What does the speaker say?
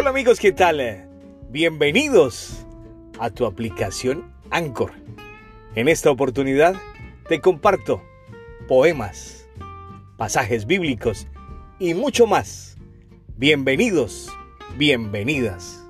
Hola amigos, ¿qué tal? Bienvenidos a tu aplicación Anchor. En esta oportunidad te comparto poemas, pasajes bíblicos y mucho más. Bienvenidos, bienvenidas.